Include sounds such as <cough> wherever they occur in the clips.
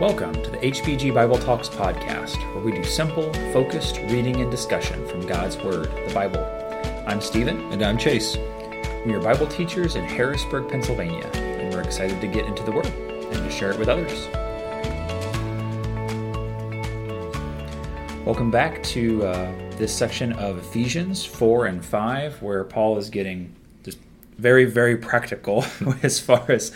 Welcome to the HBG Bible Talks podcast, where we do simple, focused reading and discussion from God's Word, the Bible. I'm Stephen. And I'm Chase. We are Bible teachers in Harrisburg, Pennsylvania, and we're excited to get into the Word and to share it with others. Welcome back to uh, this section of Ephesians 4 and 5, where Paul is getting just very, very practical <laughs> as far as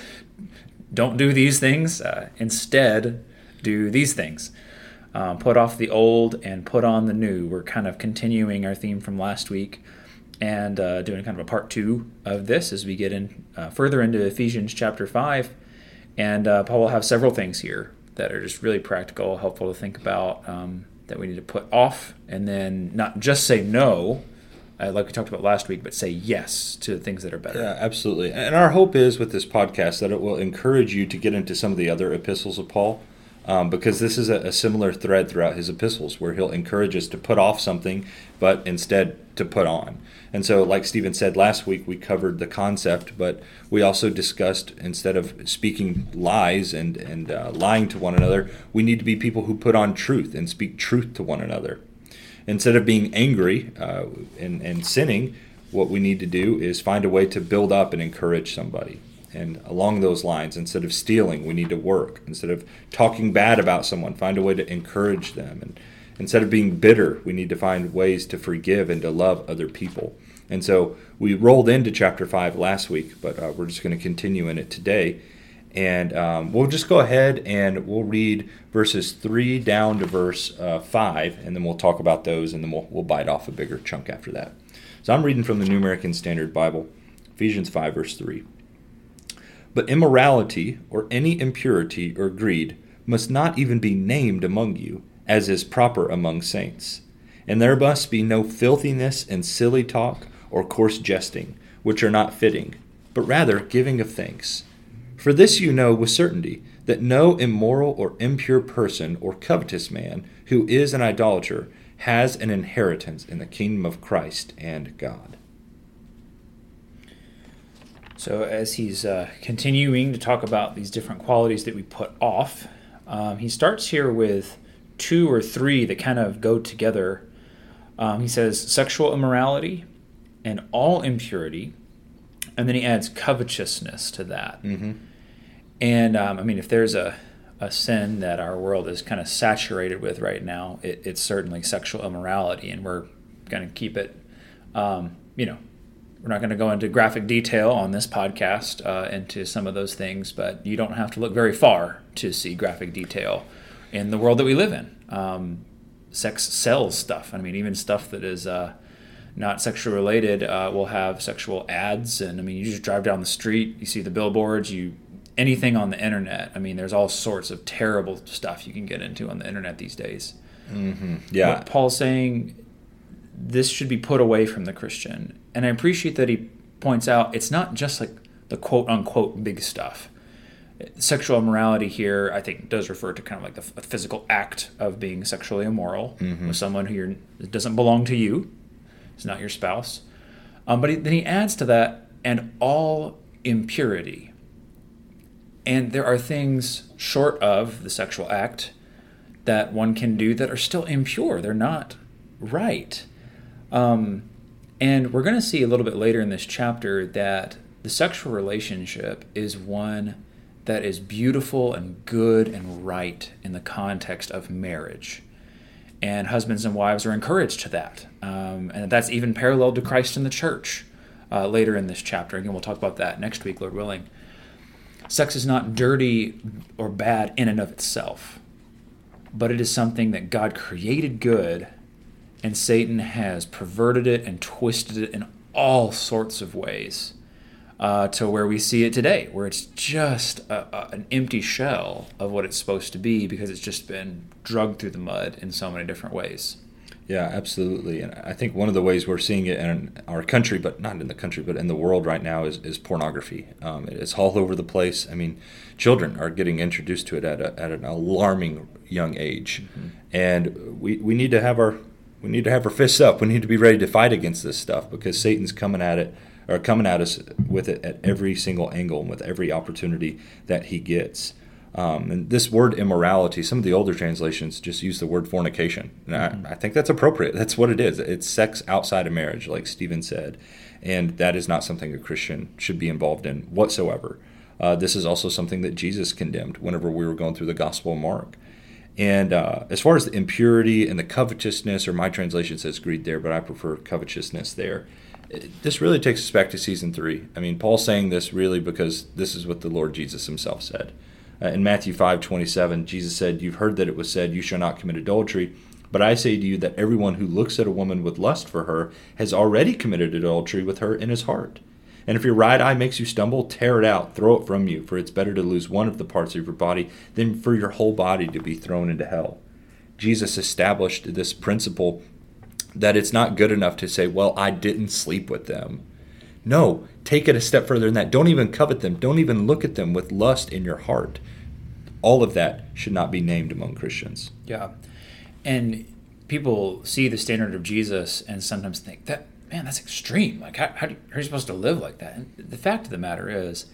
don't do these things. Uh, instead, do these things. Um, put off the old and put on the new. We're kind of continuing our theme from last week and uh, doing kind of a part two of this as we get in uh, further into Ephesians chapter 5. And uh, Paul will have several things here that are just really practical, helpful to think about um, that we need to put off and then not just say no, uh, like we talked about last week, but say yes to things that are better. Yeah, absolutely. And our hope is with this podcast that it will encourage you to get into some of the other epistles of Paul. Um, because this is a, a, similar thread throughout his epistles where he'll encourage us to put off something, but instead to put on. And so, like Stephen said last week, we covered the concept, but we also discussed instead of speaking lies and, and uh, lying to one another, we need to be people who put on truth and speak truth to one another instead of being angry uh, and, and sinning, what we need to do is find a way to build up and encourage somebody. And along those lines, instead of stealing, we need to work. Instead of talking bad about someone, find a way to encourage them. And instead of being bitter, we need to find ways to forgive and to love other people. And so we rolled into chapter 5 last week, but uh, we're just going to continue in it today. And um, we'll just go ahead and we'll read verses 3 down to verse uh, 5, and then we'll talk about those, and then we'll, we'll bite off a bigger chunk after that. So I'm reading from the New American Standard Bible, Ephesians 5, verse 3. But immorality, or any impurity or greed, must not even be named among you, as is proper among saints. And there must be no filthiness and silly talk or coarse jesting, which are not fitting, but rather giving of thanks. For this you know with certainty, that no immoral or impure person or covetous man who is an idolater has an inheritance in the kingdom of Christ and God. So, as he's uh, continuing to talk about these different qualities that we put off, um, he starts here with two or three that kind of go together. Um, he says sexual immorality and all impurity, and then he adds covetousness to that. Mm-hmm. And um, I mean, if there's a, a sin that our world is kind of saturated with right now, it, it's certainly sexual immorality, and we're going to keep it. Um, you know, we're not going to go into graphic detail on this podcast uh, into some of those things, but you don't have to look very far to see graphic detail in the world that we live in. Um, sex sells stuff. I mean, even stuff that is uh, not sexually related uh, will have sexual ads. And I mean, you just drive down the street, you see the billboards, you anything on the internet. I mean, there's all sorts of terrible stuff you can get into on the internet these days. Mm-hmm. Yeah. What Paul's saying, this should be put away from the Christian. And I appreciate that he points out it's not just like the quote unquote big stuff. Sexual immorality here, I think, does refer to kind of like the physical act of being sexually immoral mm-hmm. with someone who doesn't belong to you. It's not your spouse. Um, but he, then he adds to that, and all impurity. And there are things short of the sexual act that one can do that are still impure. They're not right. Um, and we're going to see a little bit later in this chapter that the sexual relationship is one that is beautiful and good and right in the context of marriage. And husbands and wives are encouraged to that. Um, and that's even parallel to Christ in the church uh, later in this chapter. Again, we'll talk about that next week, Lord willing sex is not dirty or bad in and of itself, but it is something that God created good, and Satan has perverted it and twisted it in all sorts of ways uh, to where we see it today, where it's just a, a, an empty shell of what it's supposed to be because it's just been drugged through the mud in so many different ways. Yeah, absolutely. And I think one of the ways we're seeing it in our country, but not in the country, but in the world right now, is, is pornography. Um, it's all over the place. I mean, children are getting introduced to it at, a, at an alarming young age, mm-hmm. and we, we need to have our we need to have our fists up. We need to be ready to fight against this stuff because Satan's coming at it or coming at us with it at every single angle and with every opportunity that he gets. Um, and this word immorality, some of the older translations just use the word fornication. And mm-hmm. I, I, think that's appropriate. That's what it is. It's sex outside of marriage, like Stephen said. And that is not something a Christian should be involved in whatsoever. Uh, this is also something that Jesus condemned whenever we were going through the Gospel of Mark. And uh, as far as the impurity and the covetousness, or my translation says greed there, but I prefer covetousness there. This really takes us back to season three. I mean, Paul's saying this really because this is what the Lord Jesus himself said. Uh, in Matthew 5 27, Jesus said, You've heard that it was said, You shall not commit adultery. But I say to you that everyone who looks at a woman with lust for her has already committed adultery with her in his heart. And if your right eye makes you stumble, tear it out, throw it from you, for it's better to lose one of the parts of your body than for your whole body to be thrown into hell. Jesus established this principle that it's not good enough to say, Well, I didn't sleep with them. No, take it a step further than that. Don't even covet them. Don't even look at them with lust in your heart. All of that should not be named among Christians. Yeah. And people see the standard of Jesus and sometimes think that, man, that's extreme. Like, how, how, do how are you supposed to live like that? And the fact of the matter is,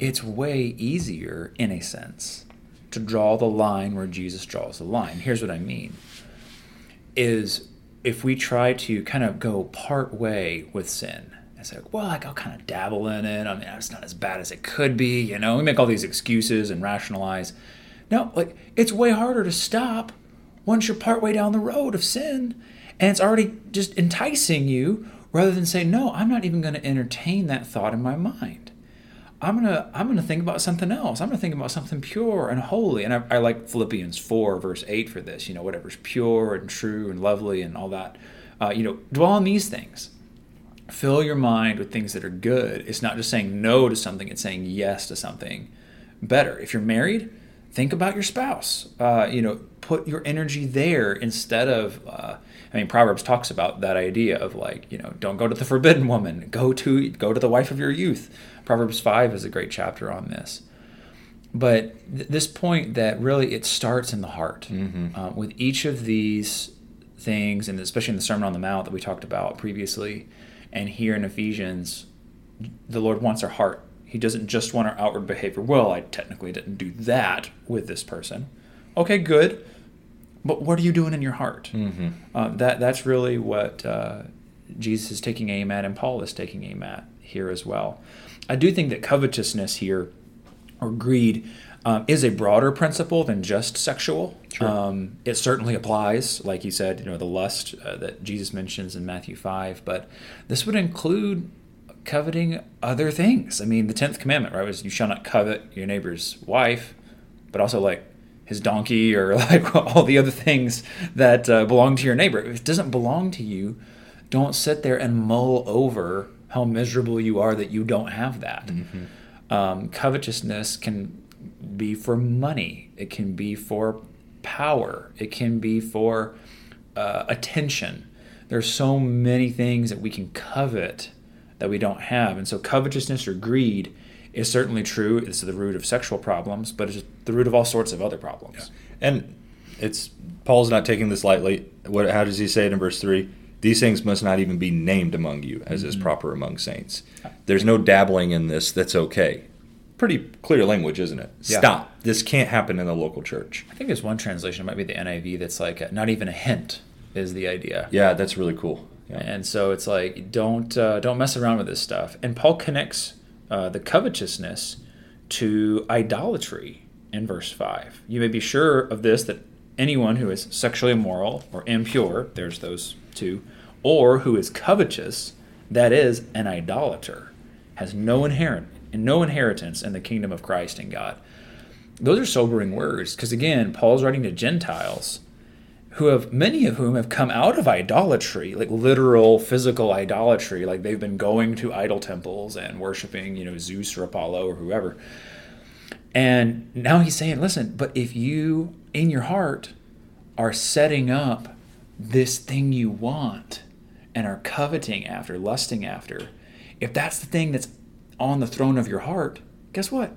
it's way easier, in a sense, to draw the line where Jesus draws the line. Here's what I mean is if we try to kind of go part way with sin, and said, well, like I'll kind of dabble in it. I mean, it's not as bad as it could be. You know, we make all these excuses and rationalize. No, like it's way harder to stop once you're partway down the road of sin and it's already just enticing you rather than say, no, I'm not even going to entertain that thought in my mind. I'm gonna I'm gonna think about something else. I'm gonna think about something pure and holy. And I, I like Philippians four verse eight for this. You know, whatever's pure and true and lovely and all that. Uh, you know, dwell on these things fill your mind with things that are good. It's not just saying no to something, it's saying yes to something better. If you're married, think about your spouse. Uh, you know, put your energy there instead of. Uh, I mean, Proverbs talks about that idea of like, you know, don't go to the <laughs> forbidden woman. Go to go to the wife of your youth. Proverbs five is a great chapter on this. But th- this point that really it starts in the heart. Mm-hmm. Uh, with each of these things, and especially in the Sermon on the Mount that we talked about previously, and here in Ephesians, the Lord wants our heart. He doesn't just want our outward behavior. Well, I technically didn't do that with this person. Okay, good. But what are you doing in your heart? Mm-hmm. Uh, that that's really what uh, Jesus is taking aim at, and Paul is taking aim at here as well. I do think that covetousness here, or greed, um, is a broader principle than just sexual. Sure. Um, it certainly applies, like you said, you know, the lust uh, that Jesus mentions in Matthew 5, but this would include coveting other things. I mean, the 10th commandment, right, was you shall not covet your neighbor's wife, but also like his donkey or <laughs> like all the other things that uh, belong to your neighbor. If it doesn't belong to you, don't sit there and mull over how miserable you are that you don't have that. Mm-hmm. Um, covetousness can be for money, it can be for power, it can be for uh, attention. There's so many things that we can covet that we don't have. And so, covetousness or greed is certainly true. It's the root of sexual problems, but it's the root of all sorts of other problems. Yeah. And it's Paul's not taking this lightly. What? How does he say it in verse three? These things must not even be named among you, as mm-hmm. is proper among saints. There's no dabbling in this. That's okay pretty clear language, isn't it? Yeah. Stop. This can't happen in the local church. I think there's one translation, it might be the NIV, that's like not even a hint is the idea. Yeah, that's really cool. Yeah. And so it's like don't uh, don't mess around with this stuff. And Paul connects uh, the covetousness to idolatry in verse five. You may be sure of this that anyone who is sexually immoral or impure, there's those two, or who is covetous, that is an idolater, has no inherent and no inheritance in the kingdom of Christ and God. Those are sobering words because, again, Paul's writing to Gentiles who have, many of whom have come out of idolatry, like literal physical idolatry, like they've been going to idol temples and worshiping, you know, Zeus or Apollo or whoever. And now he's saying, listen, but if you, in your heart, are setting up this thing you want and are coveting after, lusting after, if that's the thing that's on the throne of your heart, guess what?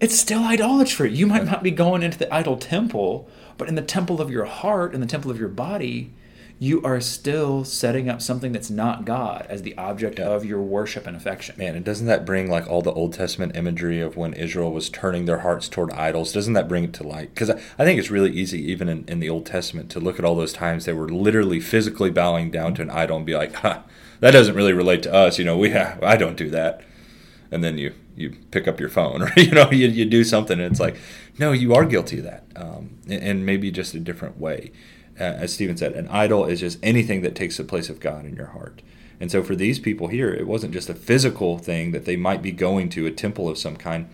It's still idolatry. You might not be going into the idol temple, but in the temple of your heart, in the temple of your body, you are still setting up something that's not God as the object Yeah. of your worship and affection. Man, and doesn't that bring like all the Old Testament imagery of when Israel was turning their hearts toward idols? Doesn't that bring it to light? Because I, I think it's really easy, even in, in the Old Testament, to look at all those times they were literally physically bowing down to an idol and be like, "Ha, that doesn't really relate to us." You know, we have, I don't do that. And then you you pick up your phone, <laughs> or you know, you, you do something, and it's like, no, you are guilty of that, um, and, and maybe just a different way. Uh, as Stephen said, an idol is just anything that takes the place of God in your heart. And so for these people here, it wasn't just a physical thing that they might be going to, a temple of some kind,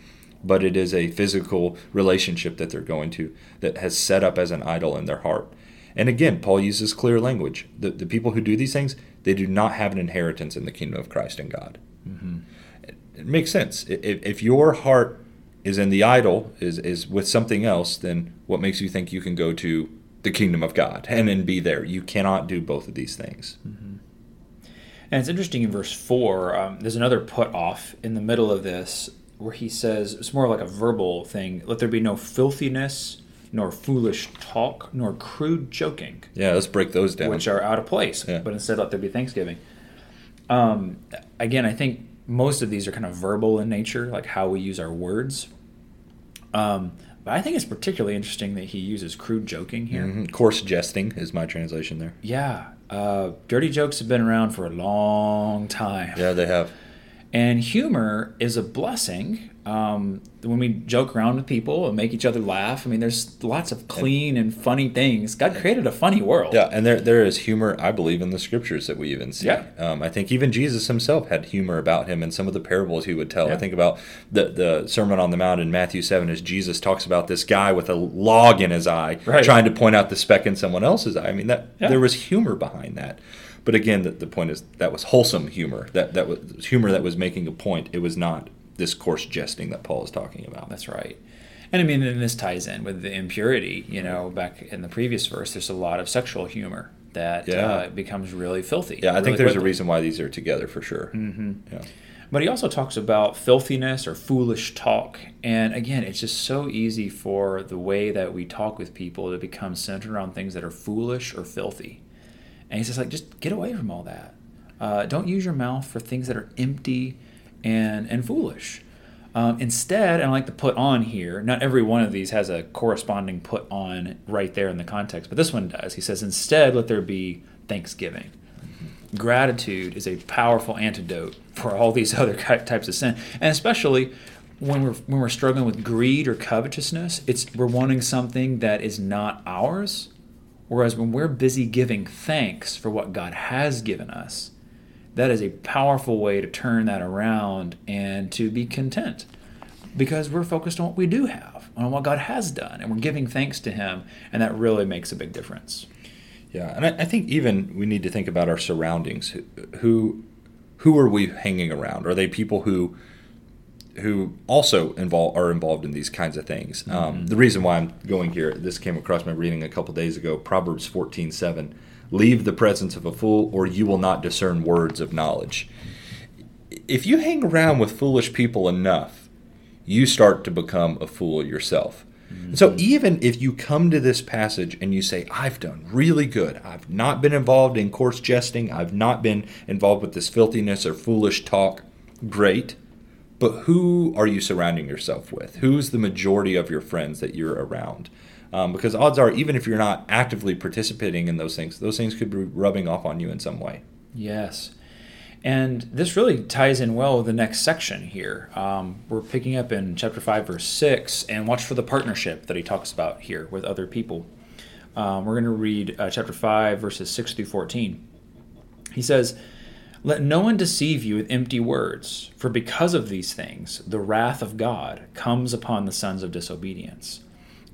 but it is a physical relationship that they're going to that has set up as an idol in their heart. And again, Paul uses clear language. The, the people who do these things, they do not have an inheritance in the kingdom of Christ and God. It, it makes sense. If, if your heart is in the idol, is, is with something else, then what makes you think you can go to the kingdom of God and then be there? You cannot do both of these things. And it's interesting in verse 4, um, there's another put off in the middle of this where he says, it's more like a verbal thing let there be no filthiness, nor foolish talk, nor crude joking, Yeah, let's break those down. which are out of place, Yeah. but instead let there be thanksgiving. Um, again, I think most of these are kind of verbal in nature, like how we use our words. Um, but I think it's particularly interesting that he uses crude joking here. Mhm. Coarse jesting is my translation there. Yeah, uh, dirty jokes have been around for a long time. Yeah, they have. And humor is a blessing. Um, when we joke around with people and make each other laugh, I mean, there's lots of clean and funny things. God created a funny world. Yeah, and there there is humor, I believe, in the scriptures that we even see. Yeah. Um, I think even Jesus himself had humor about him in some of the parables he would tell. I think about the the Sermon on the Mount in Matthew seven as Jesus talks about this guy with a log in his eye, Right. trying to point out the speck in someone else's eye. I mean that Yeah. there was humor behind that. But again, the, the point is that was wholesome humor. That that was humor that was making a point. It was not this coarse jesting that Paul is talking about. That's right. And I mean, and this ties in with the impurity. You know, back in the previous verse, there's a lot of sexual humor that Yeah. uh, becomes really filthy. yeah, I think really there's a reason why these are together for sure. Mm-hmm. Yeah. But he also talks about filthiness or foolish talk. And again, it's just so easy for the way that we talk with people to become centered around things that are foolish or filthy. And he's just like, just get away from all that. Uh, don't use your mouth for things that are empty and, and foolish. Um, instead, and I like to put on here, not every one of these has a corresponding put on right there in the context, but this one does. He says, instead, let there be thanksgiving gratitude is a powerful antidote for all these <laughs> other types of sin and especially when we're when we're struggling with greed or covetousness it's we're wanting something that is not ours whereas when we're busy giving thanks for what God has given us that is a powerful way to turn that around and to be content because we're focused on what we do have on what God has done and we're giving thanks to him and that really makes a big difference Yeah, and I, I think even we need to think about our surroundings. Who, who are we hanging around? Are they people who who also involve are involved in these kinds of things? Um, the reason why I'm going here, this came across my reading a couple days ago. Proverbs fourteen seven: Leave the presence of a fool, or you will not discern words of knowledge. If you hang around with foolish people enough, you start to become a fool yourself. And So mm-hmm. even if you come to this passage and you say, I've done really good, I've not been involved in coarse jesting, I've not been involved with this filthiness or foolish talk, great. But who are you surrounding yourself with? Who's the majority of your friends that you're around? Um, because odds are, even if you're not actively participating in those things, those things could be rubbing off on you in some way. Yes. And this really ties in well with the next section here. Um, we're picking up in chapter 5, verse 6, and watch for the partnership that he talks about here with other people. Um, we're going to read uh, chapter 5, verses 6 through 14. He says, Let no one deceive you with empty words, for because of these things, the wrath of God comes upon the sons of disobedience.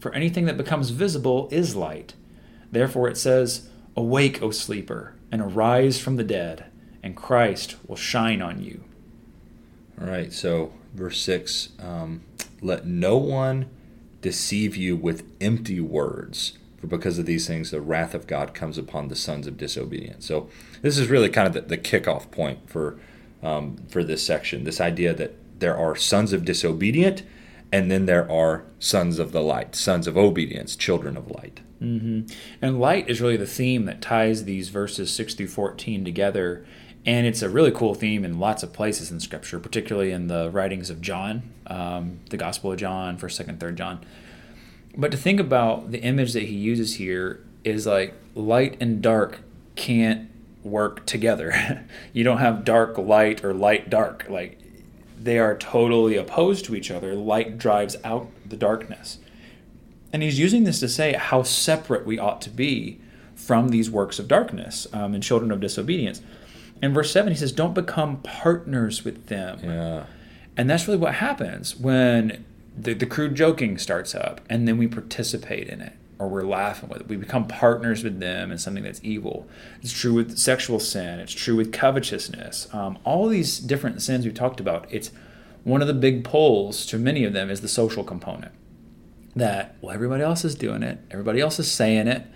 For anything that becomes visible is light. Therefore it says, Awake, O sleeper, and arise from the dead, and Christ will shine on you. All right, so verse 6 um, let no one deceive you with empty words, for because of these things the wrath of God comes upon the sons of disobedience. So this is really kind of the, the kickoff point for um, for this section. This idea that there are sons of disobedient, and then there are sons of the light, sons of obedience, children of light. Mm-hmm. And light is really the theme that ties these verses 6 through 14 together. And it's a really cool theme in lots of places in Scripture, particularly in the writings of John, um, the Gospel of John, 1st, 2nd, 3rd John. But to think about the image that he uses here is like light and dark can't work together. <laughs> you don't have dark light or light dark. Like they are totally opposed to each other. Light drives out the darkness. And he's using this to say how separate we ought to be from these works of darkness um, and children of disobedience. In verse 7, he says, Don't become partners with them. Yeah. And that's really what happens when the, the crude joking starts up and then we participate in it or we're laughing with it. We become partners with them in something that's evil. It's true with sexual sin, it's true with covetousness. Um, all these different sins we've talked about, it's one of the big pulls to many of them is the social component that, well, everybody else is doing it, everybody else is saying it,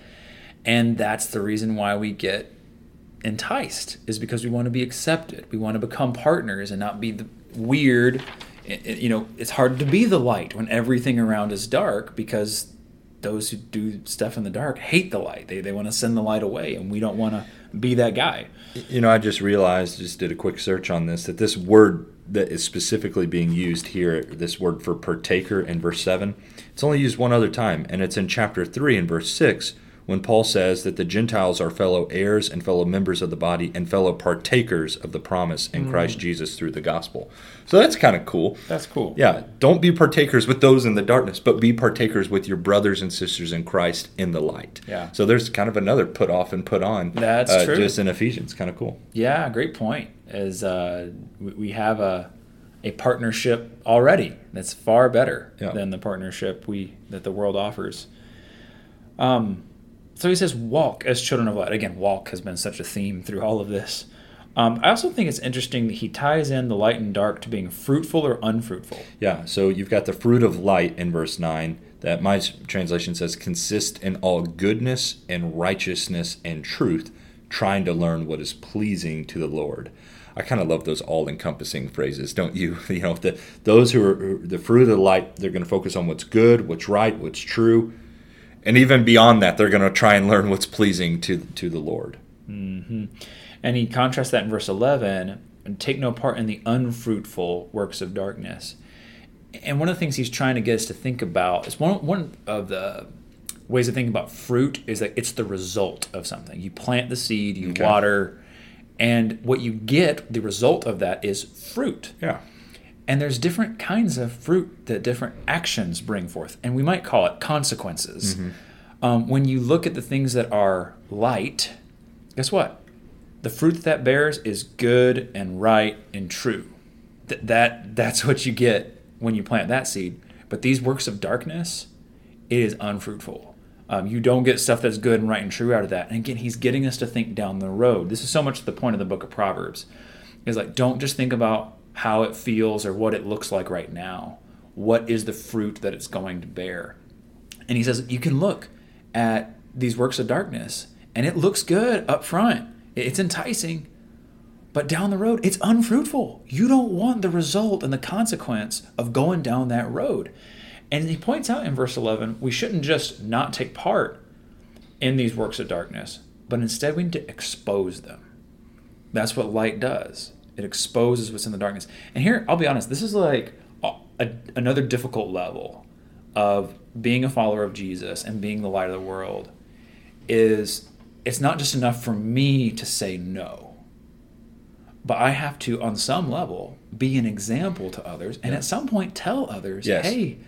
and that's the reason why we get enticed, is because we want to be accepted. We want to become partners and not be the weird. You know, it's hard to be the light when everything around is dark because those who do stuff in the dark hate the light. They, they want to send the light away, and we don't want to be that guy. You know, I just realized, just did a quick search on this, that this word that is specifically being used here, this word for partaker in verse 7, it's only used one other time, and it's in chapter 3 in verse 6 when Paul says that the Gentiles are fellow heirs and fellow members of the body and fellow partakers of the promise in mm. Christ Jesus through the gospel. So that's kind of cool. That's cool. Yeah. Don't be partakers with those in the darkness, but be partakers with your brothers and sisters in Christ in the light. Yeah. So there's kind of another put off and put on. That's uh, true. Just in Ephesians. Kind of cool. Yeah. Great point. Is uh, we have a a partnership already that's far better yeah. than the partnership we that the world offers. Um, so he says, walk as children of light. Again, walk has been such a theme through all of this. Um, I also think it's interesting that he ties in the light and dark to being fruitful or unfruitful. Yeah, so you've got the fruit of light in verse 9 that my translation says consist in all goodness and righteousness and truth, trying to learn what is pleasing to the Lord. I kind of love those all-encompassing phrases, don't you? <laughs> You know, the, those who are the fruit of the light, they're going to focus on what's good, what's right, what's true and even beyond that, they're going to try and learn what's pleasing to to the Lord. Mm-hmm. And he contrasts that in verse eleven: and take no part in the unfruitful works of darkness. And one of the things he's trying to get us to think about is one one of the ways of thinking about fruit is that it's the result of something. You plant the seed, you okay. water, and what you get, the result of that is fruit. Yeah. And there's different kinds of fruit that different actions bring forth, and we might call it consequences. Mm-hmm. Um, when you look at the things that are light, guess what? The fruit that bears is good and right and true. Th- that that's what you get when you plant that seed. But these works of darkness, it is unfruitful. Um, you don't get stuff that's good and right and true out of that. And again, he's getting us to think down the road. This is so much the point of the book of Proverbs. Is like don't just think about how it feels or what it looks like right now. What is the fruit that it's going to bear? And he says, you can look at these works of darkness and it looks good up front. It's enticing, but down the road, it's unfruitful. You don't want the result and the consequence of going down that road. And he points out in verse 11, we shouldn't just not take part in these works of darkness, but instead we need to expose them. That's what light does. It exposes what's in the darkness. And here, I'll be honest, this is like a, a, another difficult level of being a follower of Jesus and being the light of the world. Is it's not just enough for me to say no, but I have to, on some level, be an example to others, and yeah. at some point tell others, yes. "Hey,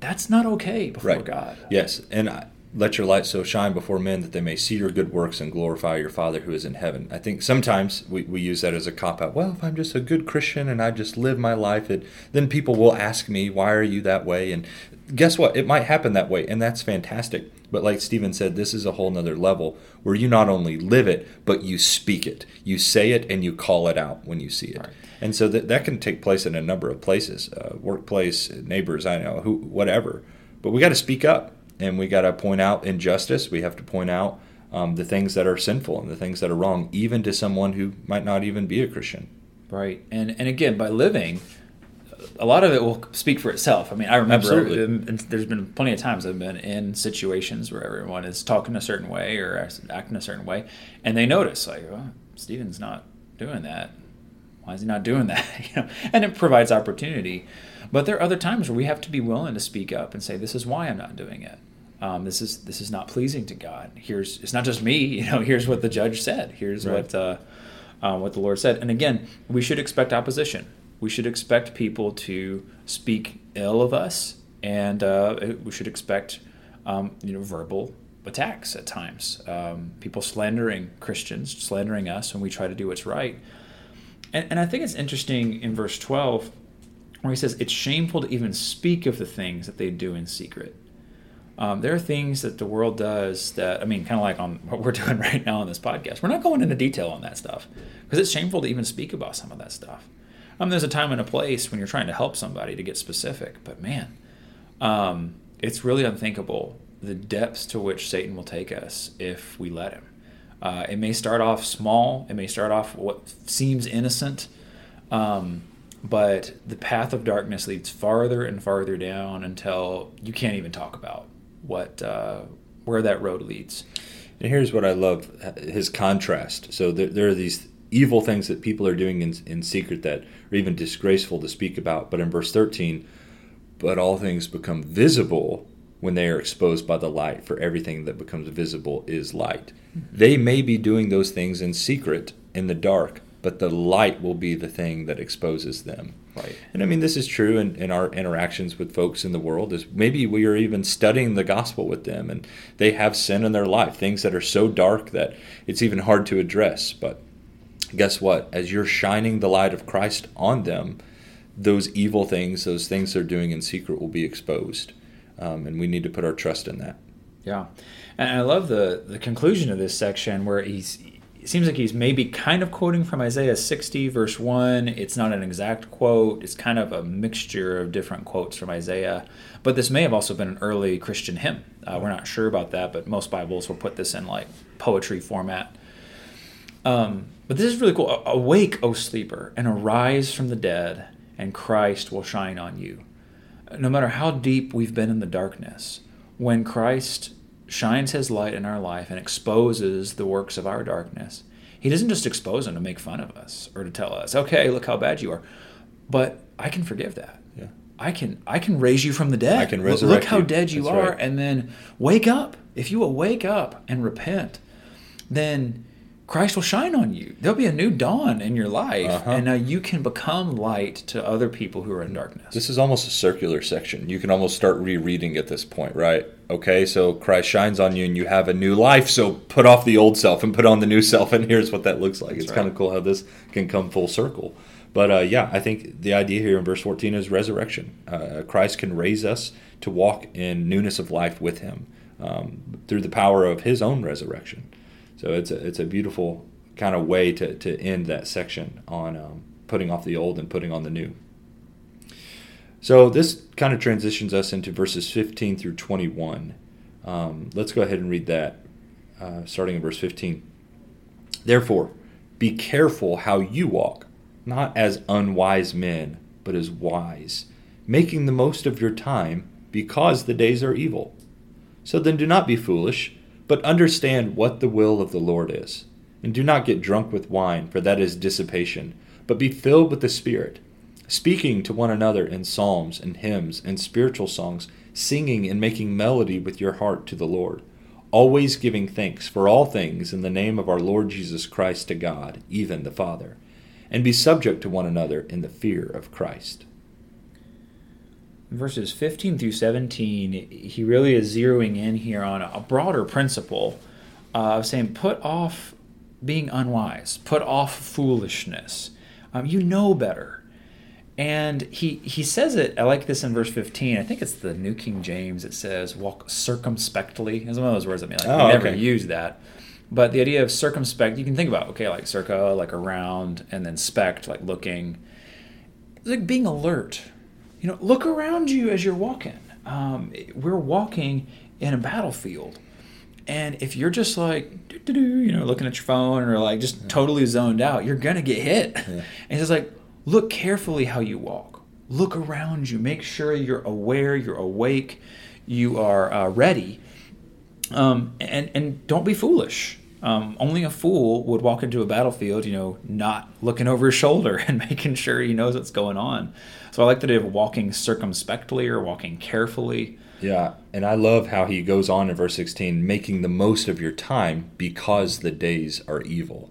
that's not okay before right. God." Yes, and I, let your light so shine before men that they may see your good works and glorify your Father who is in heaven. I think sometimes we, we use that as a cop out. Well, if I'm just a good Christian and I just live my life, it, then people will ask me, why are you that way? And guess what? It might happen that way, and that's fantastic. But like Stephen said, this is a whole nother level where you not only live it, but you speak it. You say it and you call it out when you see it. Right. And so that, that can take place in a number of places uh, workplace, neighbors, I know, who, whatever. But we got to speak up and we got to point out injustice. We have to point out um, the things that are sinful and the things that are wrong, even to someone who might not even be a Christian. Right, and and again, by living, a lot of it will speak for itself. I mean, I remember there's been plenty of times I've been in situations where everyone is talking a certain way or acting a certain way, and they notice like, oh, Stephen's not doing that. Why is he not doing <laughs> that? you know, and it provides opportunity. But there are other times where we have to be willing to speak up and say, "This is why I'm not doing it." Um, this is this is not pleasing to God. Here's it's not just me. <laughs> You know, here's what the judge said. Here's right. what uh, uh, what the Lord said. And again, we should expect opposition. We should expect people to speak ill of us, and uh, we should expect um, you know verbal attacks at times. Um, people slandering Christians, slandering us when we try to do what's right. And, and I think it's interesting in verse twelve where he says it's shameful to even speak of the things that they do in secret. Um, there are things that the world does that I mean, kind of like on what we're <laughs> doing right now on this podcast. We're not going into detail on that stuff because it's shameful to even speak about some of that stuff. Um, there's a time and a place when you're trying to help somebody to get specific, but man, um, it's really unthinkable the depths to which Satan will take us if we let him. Uh, it may start off small. It may start off what seems innocent, um, but the path of darkness leads farther and farther down until you can't even talk about what uh, where that road leads. And here's what I love his contrast. So there, there, are these evil things that people are doing in, in secret that are even disgraceful to speak about. But in verse 13, but all things become visible when they are exposed by the light, for everything that becomes visible is light. Mm-hmm. They may be doing those things in secret, in the dark, but the light will be the thing that exposes them. Right. And I mean, this is true in, in our interactions with folks in the world. Is maybe we are even studying the gospel with them, and they have sin in their life, things that are so dark that it's even hard to address. But guess what? As you're shining the light of Christ on them, those evil things, those things they're doing in secret, will be exposed, um, and we need to put our trust in that. Yeah, and I love the the conclusion of this section where he's it seems like he's maybe kind of quoting from Isaiah 60, verse 1. It's not an exact quote, it's kind of a mixture of different quotes from Isaiah. But this may have also been an early Christian hymn. Uh, we're not sure about that, but most Bibles will put this in like poetry format. Um, but this is really cool. Awake, O sleeper, and arise from the dead, and Christ will shine on you. No matter how deep we've been in the darkness, when Christ shines his light in our life and exposes the works of our darkness, he doesn't just expose them to make fun of us or to tell us, okay, look how bad you are. But I can forgive that. Yeah. I can I can raise you from the dead. I can resurrect Look how you. dead you That's are, right. and then wake up. If you will wake up and repent, then Christ will shine on you. There'll be a new dawn in your life, uh-huh. and now you can become light to other people who are in darkness. This is almost a circular section. You can almost start rereading at this point, right? Okay, so Christ shines on you and you have a new life, so put off the old self and put on the new self, and here's what that looks like. That's it's right. kind of cool how this can come full circle. But uh, yeah, I think the idea here in verse 14 is resurrection. Uh, Christ can raise us to walk in newness of life with Him um, through the power of His own resurrection. So it's a, it's a beautiful kind of way to, to end that section on um, putting off the old and putting on the new. So this kind of transitions us into verses 15 through 21. Um, let's go ahead and read that, uh, starting in verse 15. Therefore, be careful how you walk, not as unwise men, but as wise, making the most of your time, because the days are evil. So then do not be foolish but understand what the will of the Lord is. And do not get drunk with wine, for that is dissipation, but be filled with the Spirit, speaking to one another in psalms and hymns and spiritual songs, singing and making melody with your heart to the Lord, always giving thanks for all things in the name of our Lord Jesus Christ to God, even the Father, and be subject to one another in the fear of Christ. Verses 15 through 17, he really is zeroing in here on a broader principle of saying, put off being unwise, put off foolishness. Um, you know better. And he, he says it, I like this in verse 15. I think it's the New King James. It says, walk circumspectly. It's one of those words that mean like, Oh, we never okay. use that. But the idea of circumspect, you can think about, okay, like circa, like around, and then spect, like looking. It's like being alert. You know, look around you as you're walking. Um, we're walking in a battlefield. And if you're just like, doo-doo-doo, you know, looking at your phone or like just totally zoned out, you're going to get hit. <laughs> And it's like, look carefully how you walk. Look around you. Make sure you're aware, you're awake, you are uh, ready. Um, and, and don't be foolish. Um, only a fool would walk into a battlefield, you know, not looking over his shoulder <laughs> and making sure he knows what's going on. So I like the idea of walking circumspectly or walking carefully. Yeah, and I love how he goes on in verse 16, making the most of your time because the days are evil.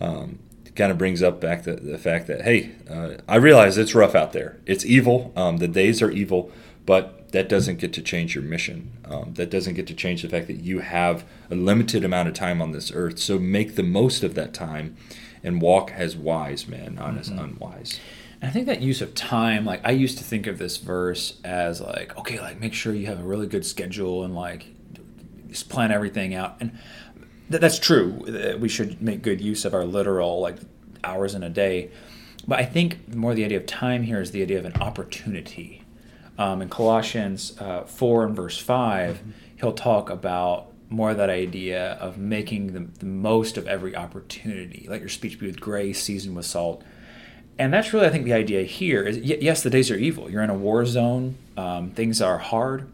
Um, kind of brings up back the, the fact that, hey, uh, I realize it's rough out there. It's evil. Um, the days are evil, but that doesn't get to change your mission. Um, that doesn't get to change the fact that you have a limited amount of time on this earth. So make the most of that time and walk as wise men, not as unwise. And I think that use of time, like I used to think of this verse as like, okay, like make sure you have a really good schedule and like just plan everything out. And th- that's true. We should make good use of our literal like hours in a day. But I think more the idea of time here is the idea of an opportunity. Um, in Colossians uh, 4 and verse 5, he'll talk about more of that idea of making the, the most of every opportunity. Let your speech be with grace, seasoned with salt. And that's really, I think, the idea here is y- yes, the days are evil. You're in a war zone, um, things are hard,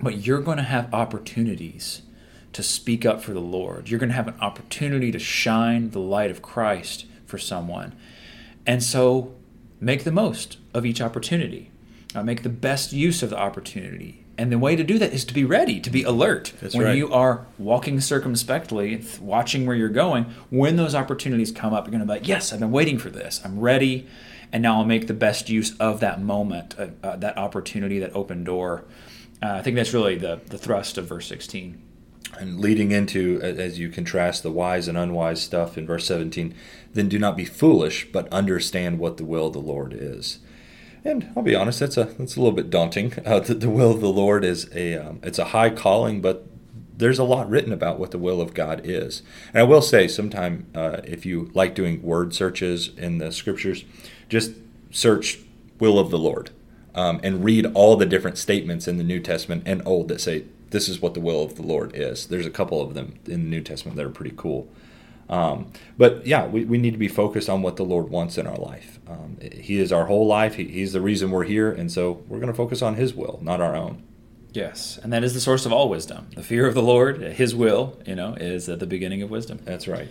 but you're going to have opportunities to speak up for the Lord. You're going to have an opportunity to shine the light of Christ for someone. And so make the most of each opportunity, uh, make the best use of the opportunity. And the way to do that is to be ready, to be alert. That's when right. you are walking circumspectly, watching where you're going, when those opportunities come up, you're going to be like, yes, I've been waiting for this. I'm ready. And now I'll make the best use of that moment, uh, uh, that opportunity, that open door. Uh, I think that's really the, the thrust of verse 16. And leading into, as you contrast the wise and unwise stuff in verse 17, then do not be foolish, but understand what the will of the Lord is. And I'll be honest, that's a that's a little bit daunting. Uh, the, the will of the Lord is a um, it's a high calling, but there's a lot written about what the will of God is. And I will say, sometime uh, if you like doing word searches in the scriptures, just search "will of the Lord" um, and read all the different statements in the New Testament and Old that say this is what the will of the Lord is. There's a couple of them in the New Testament that are pretty cool. Um, but yeah, we, we need to be focused on what the Lord wants in our life. Um, he is our whole life. He, he's the reason we're here, and so we're going to focus on His will, not our own. Yes, and that is the source of all wisdom. The fear of the Lord, His will, you know, is at the beginning of wisdom. That's right.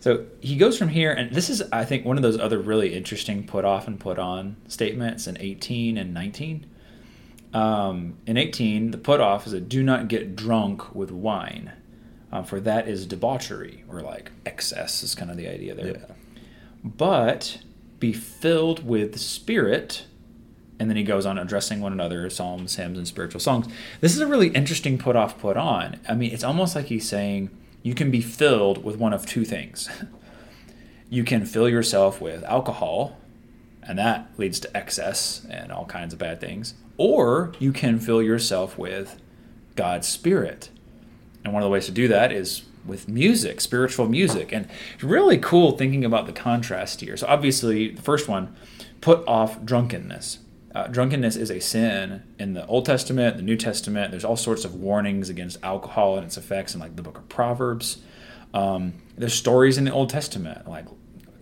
So he goes from here, and this is, I think, one of those other really interesting put off and put on statements in 18 and 19. Um, in 18, the put off is a do not get drunk with wine, uh, for that is debauchery, or like excess is kind of the idea there. Yeah. But be filled with the Spirit. And then he goes on addressing one another, psalms, hymns, and spiritual songs. This is a really interesting put off, put on. I mean, it's almost like he's saying you can be filled with one of two things. <laughs> you can fill yourself with alcohol, and that leads to excess and all kinds of bad things. Or you can fill yourself with God's Spirit. And one of the ways to do that is with music, spiritual music. And it's really cool thinking about the contrast here. So, obviously, the first one, put off drunkenness. Uh, drunkenness is a sin in the Old Testament, the New Testament. There's all sorts of warnings against alcohol and its effects in like the book of Proverbs. Um, there's stories in the Old Testament, like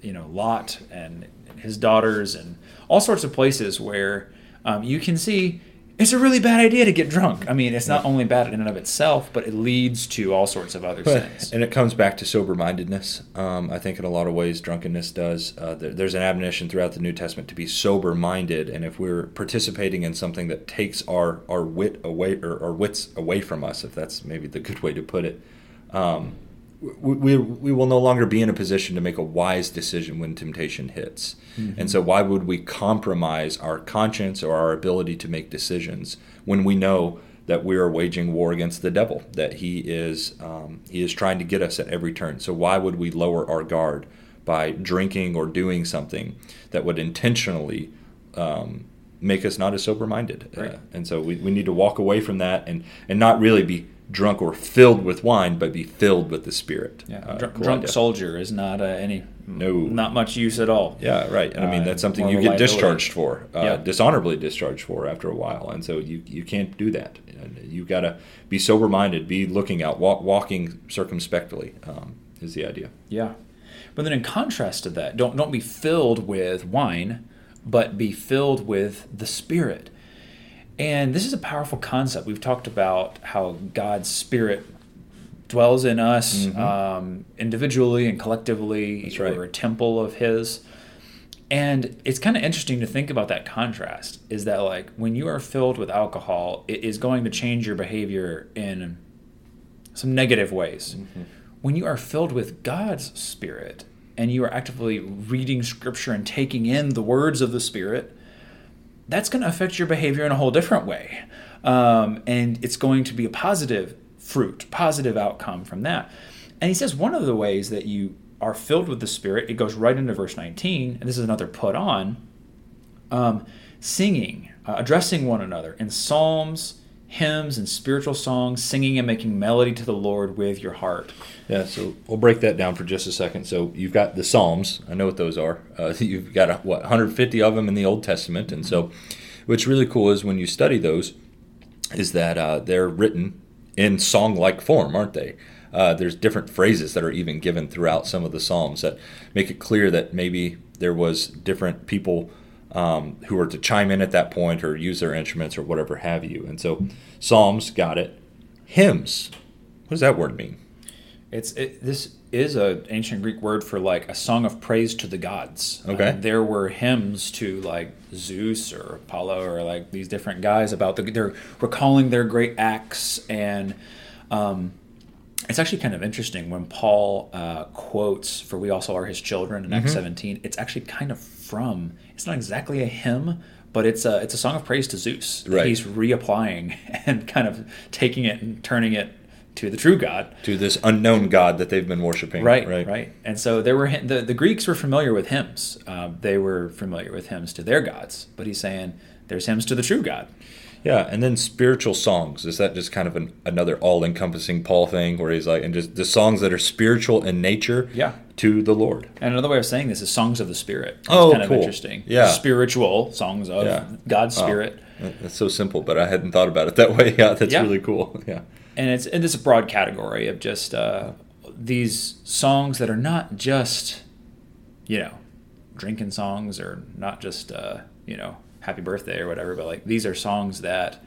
you know Lot and his daughters, and all sorts of places where um, you can see it's a really bad idea to get drunk. I mean, it's not only bad in and of itself, but it leads to all sorts of other sins. And it comes back to sober mindedness. Um, I think in a lot of ways, drunkenness does. Uh, there, there's an admonition throughout the New Testament to be sober minded. And if we're participating in something that takes our, our wit away or our wits away from us, if that's maybe the good way to put it, um, we, we, will no longer be in a position to make a wise decision when temptation hits. Mm-hmm. And so, why would we compromise our conscience or our ability to make decisions when we know that we are waging war against the devil, that he is, um, he is trying to get us at every turn? So, why would we lower our guard by drinking or doing something that would intentionally um, make us not as sober minded? Right. Uh, and so, we, we need to walk away from that and, and not really be drunk or filled with wine, but be filled with the Spirit. Yeah, uh, Dr- drunk soldier is not uh, any no not much use at all. Yeah, right. And I mean that's uh, something you get discharged for, uh, yeah. dishonorably discharged for after a while, and so you you can't do that. You got to be sober minded, be looking out, walk, walking circumspectly. Um, is the idea. Yeah, but then in contrast to that, don't don't be filled with wine, but be filled with the Spirit. And this is a powerful concept. We've talked about how God's Spirit dwells in us mm-hmm. um, individually and collectively. That's right. We're a temple of His. And it's kind of interesting to think about that contrast is that, like, when you are filled with alcohol, it is going to change your behavior in some negative ways. Mm-hmm. When you are filled with God's Spirit and you are actively reading Scripture and taking in the words of the Spirit, that's going to affect your behavior in a whole different way. Um, and it's going to be a positive fruit, positive outcome from that. And he says one of the ways that you are filled with the Spirit, it goes right into verse 19, and this is another put on um, singing, uh, addressing one another in psalms, hymns, and spiritual songs, singing and making melody to the Lord with your heart. Yeah, so we'll break that down for just a second. So you've got the Psalms. I know what those are. Uh, <laughs> you've got what 150 of them in the Old Testament, and so what's really cool is when you study those, is that uh, they're written in song-like form, aren't they? Uh, there's different phrases that are even given throughout some of the psalms that make it clear that maybe there was different people um, who were to chime in at that point or use their instruments or whatever have you. And so psalms got it. Hymns. What does that word mean? It's it, this is an ancient Greek word for like a song of praise to the gods. Okay. There were hymns to like Zeus or Apollo or like these different guys about the, they're recalling their great acts and um, it's actually kind of interesting when Paul uh, quotes for "We also are His children" in mm-hmm. Acts 17. It's actually kind of from. It's not exactly a hymn, but it's a it's a song of praise to Zeus. Right. He's reapplying <laughs> and kind of taking it and turning it to the true God, to this unknown God that they've been worshiping. Right, right, right. And so there were the, the Greeks were familiar with hymns. Um, they were familiar with hymns to their gods, but he's saying there's hymns to the true God. Yeah, and then spiritual songs. Is that just kind of an, another all-encompassing Paul thing, where he's like, and just the songs that are spiritual in nature, yeah. To the Lord. And another way of saying this is songs of the Spirit. It's oh, kind cool. of interesting. Yeah, spiritual songs of yeah. God's Spirit. Oh, that's so simple, but I hadn't thought about it that way. <laughs> Yeah, that's yeah. really cool. <laughs> Yeah and it's and it's a broad category of just uh, these songs that are not just you know drinking songs or not just uh, you know happy birthday or whatever, but like these are songs that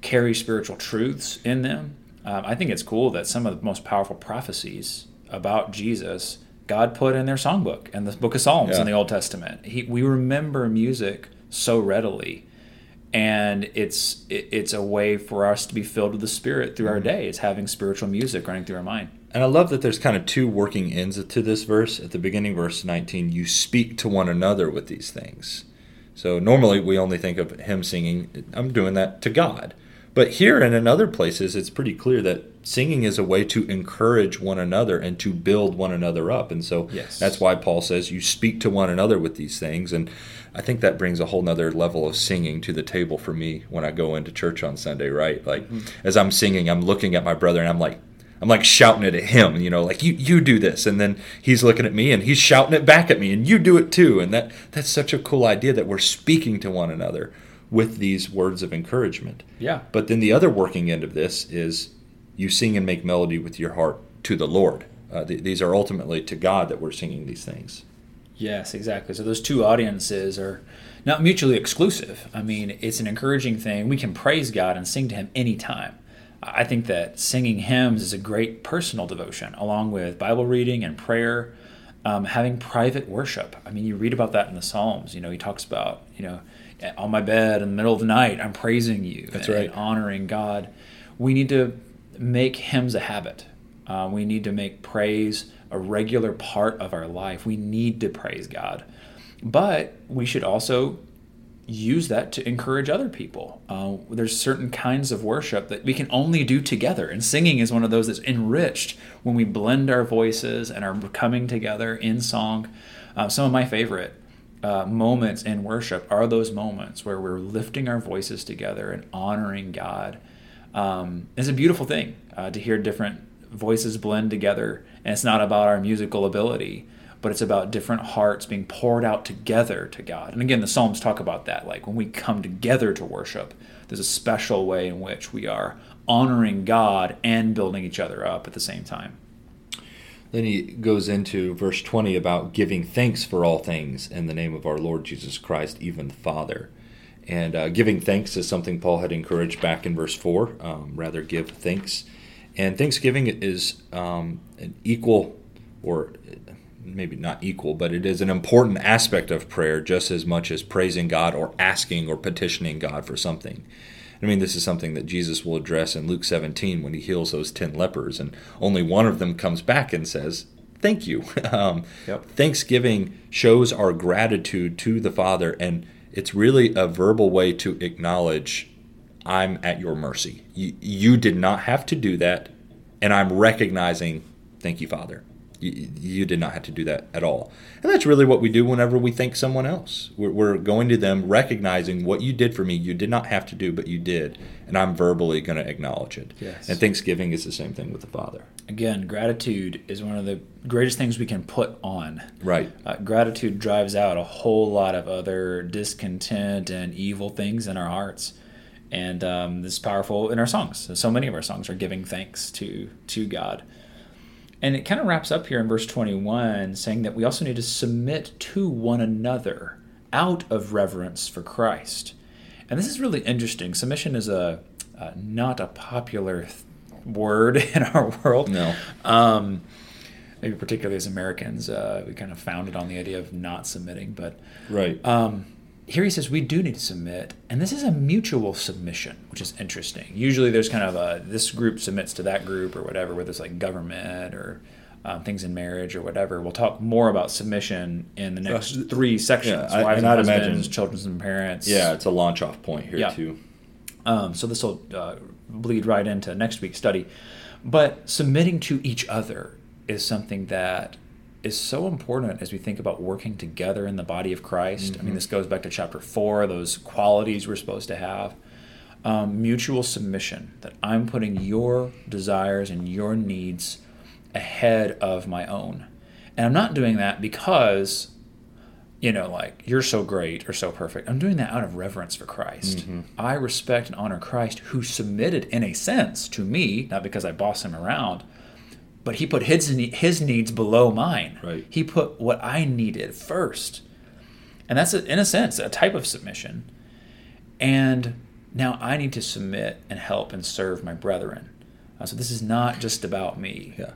carry spiritual truths in them. Um, I think it's cool that some of the most powerful prophecies about Jesus God put in their songbook and the book of Psalms yeah. in the Old Testament. He, we remember music so readily and it's it's a way for us to be filled with the spirit through our mm-hmm. day it's having spiritual music running through our mind and i love that there's kind of two working ends to this verse at the beginning verse 19 you speak to one another with these things so normally we only think of hymn singing i'm doing that to god but here and in other places it's pretty clear that singing is a way to encourage one another and to build one another up and so yes. that's why paul says you speak to one another with these things and I think that brings a whole nother level of singing to the table for me when I go into church on Sunday, right? Like mm-hmm. as I'm singing, I'm looking at my brother and I'm like, I'm like shouting it at him, you know, like you you do this, and then he's looking at me and he's shouting it back at me, and you do it too, and that that's such a cool idea that we're speaking to one another with these words of encouragement. Yeah. But then the other working end of this is you sing and make melody with your heart to the Lord. Uh, th- these are ultimately to God that we're singing these things. Yes, exactly. So those two audiences are not mutually exclusive. I mean, it's an encouraging thing. We can praise God and sing to Him anytime. I think that singing hymns is a great personal devotion, along with Bible reading and prayer, um, having private worship. I mean, you read about that in the Psalms. You know, he talks about, you know, on my bed in the middle of the night, I'm praising you. That's and, right. And honoring God. We need to make hymns a habit Uh, we need to make praise a regular part of our life. We need to praise God. But we should also use that to encourage other people. Uh, there's certain kinds of worship that we can only do together, and singing is one of those that's enriched when we blend our voices and are coming together in song. Uh, some of my favorite uh, moments in worship are those moments where we're lifting our voices together and honoring God. Um, it's a beautiful thing uh, to hear different voices blend together, and it's not about our musical ability but it's about different hearts being poured out together to God. And again, the Psalms talk about that. Like when we come together to worship, there's a special way in which we are honoring God and building each other up at the same time. Then he goes into verse 20 about giving thanks for all things in the name of our Lord Jesus Christ, even the Father. And uh, giving thanks is something Paul had encouraged back in verse 4. Um, rather, give thanks. And thanksgiving is um, an equal or maybe not equal, but it is an important aspect of prayer just as much as praising God or asking or petitioning God for something. I mean, this is something that Jesus will address in Luke 17 when he heals those 10 lepers, and only one of them comes back and says, Thank you. <laughs> Um, yep. Thanksgiving shows our gratitude to the Father, and it's really a verbal way to acknowledge, I'm at your mercy. You, you did not have to do that, and I'm recognizing, thank you, Father. You, you, did not have to do that at all. And that's really what we do whenever we thank someone else. We're, we're, going to them recognizing what you did for me, you did not have to do, but you did. And I'm verbally going to acknowledge it. Yes. And Thanksgiving is the same thing with the Father. Again, gratitude is one of the greatest things we can put on. Right. Uh, gratitude drives out a whole lot of other discontent and evil things in our hearts. And um, this is powerful in our songs. So many of our songs are giving thanks to to God. And it kind of wraps up here in verse 21, saying that we also need to submit to one another out of reverence for Christ. And this is really interesting. Submission is a uh, not a popular th- word <laughs> in our world. No. Um, maybe particularly as Americans, uh, we kind of founded on the idea of not submitting. But right. Um, here he says we do need to submit, and this is a mutual submission, which is interesting. Usually, there's kind of a this group submits to that group or whatever, whether it's like government or um, things in marriage or whatever. We'll talk more about submission in the next uh, three sections: yeah, wives and, and husbands, imagine, children and parents. Yeah, it's a launch off point here yeah. too. Um, so this will uh, bleed right into next week's study, but submitting to each other is something that is so important as we think about working together in the body of Christ. Mm-hmm. I mean, mm-hmm. this goes back to chapter four, those qualities we're supposed to have. Um, mutual submission, that I'm putting your desires and your needs ahead of my own. And I'm not doing that because, you know, like you're so great or so perfect. I'm doing that out of reverence for Christ. Mm-hmm. I respect and honor Christ who submitted, in a sense, to me, not because I boss him around, but he put his his needs below mine. Right. He put what I needed first, and that's a, in a sense a type of submission. And now I need to submit and help and serve my brethren. Uh, so this is not just about me. Yeah.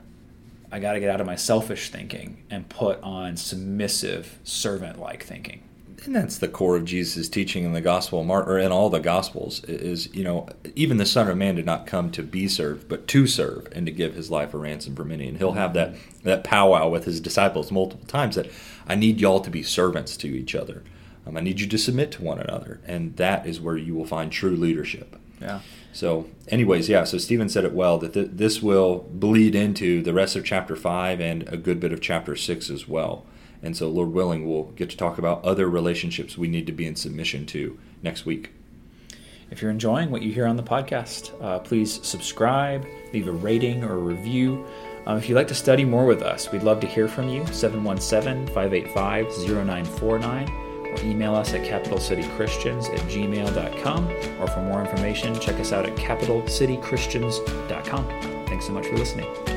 I got to get out of my selfish thinking and put on submissive, servant-like thinking and that's the core of Jesus' teaching in the gospel, or in all the gospels, is you know even the Son of Man did not come to be served, but to serve and to give His life a ransom for many. And He'll have that that powwow with His disciples multiple times that I need y'all to be servants to each other. Um, I need you to submit to one another, and that is where you will find true leadership. Yeah. So, anyways, yeah. So Stephen said it well that th- this will bleed into the rest of chapter five and a good bit of chapter six as well. And so, Lord willing, we'll get to talk about other relationships we need to be in submission to next week. If you're enjoying what you hear on the podcast, uh, please subscribe, leave a rating or a review. Um, if you'd like to study more with us, we'd love to hear from you. 717 585 0949 or email us at capitalcitychristians at gmail.com. Or for more information, check us out at capitalcitychristians.com. Thanks so much for listening.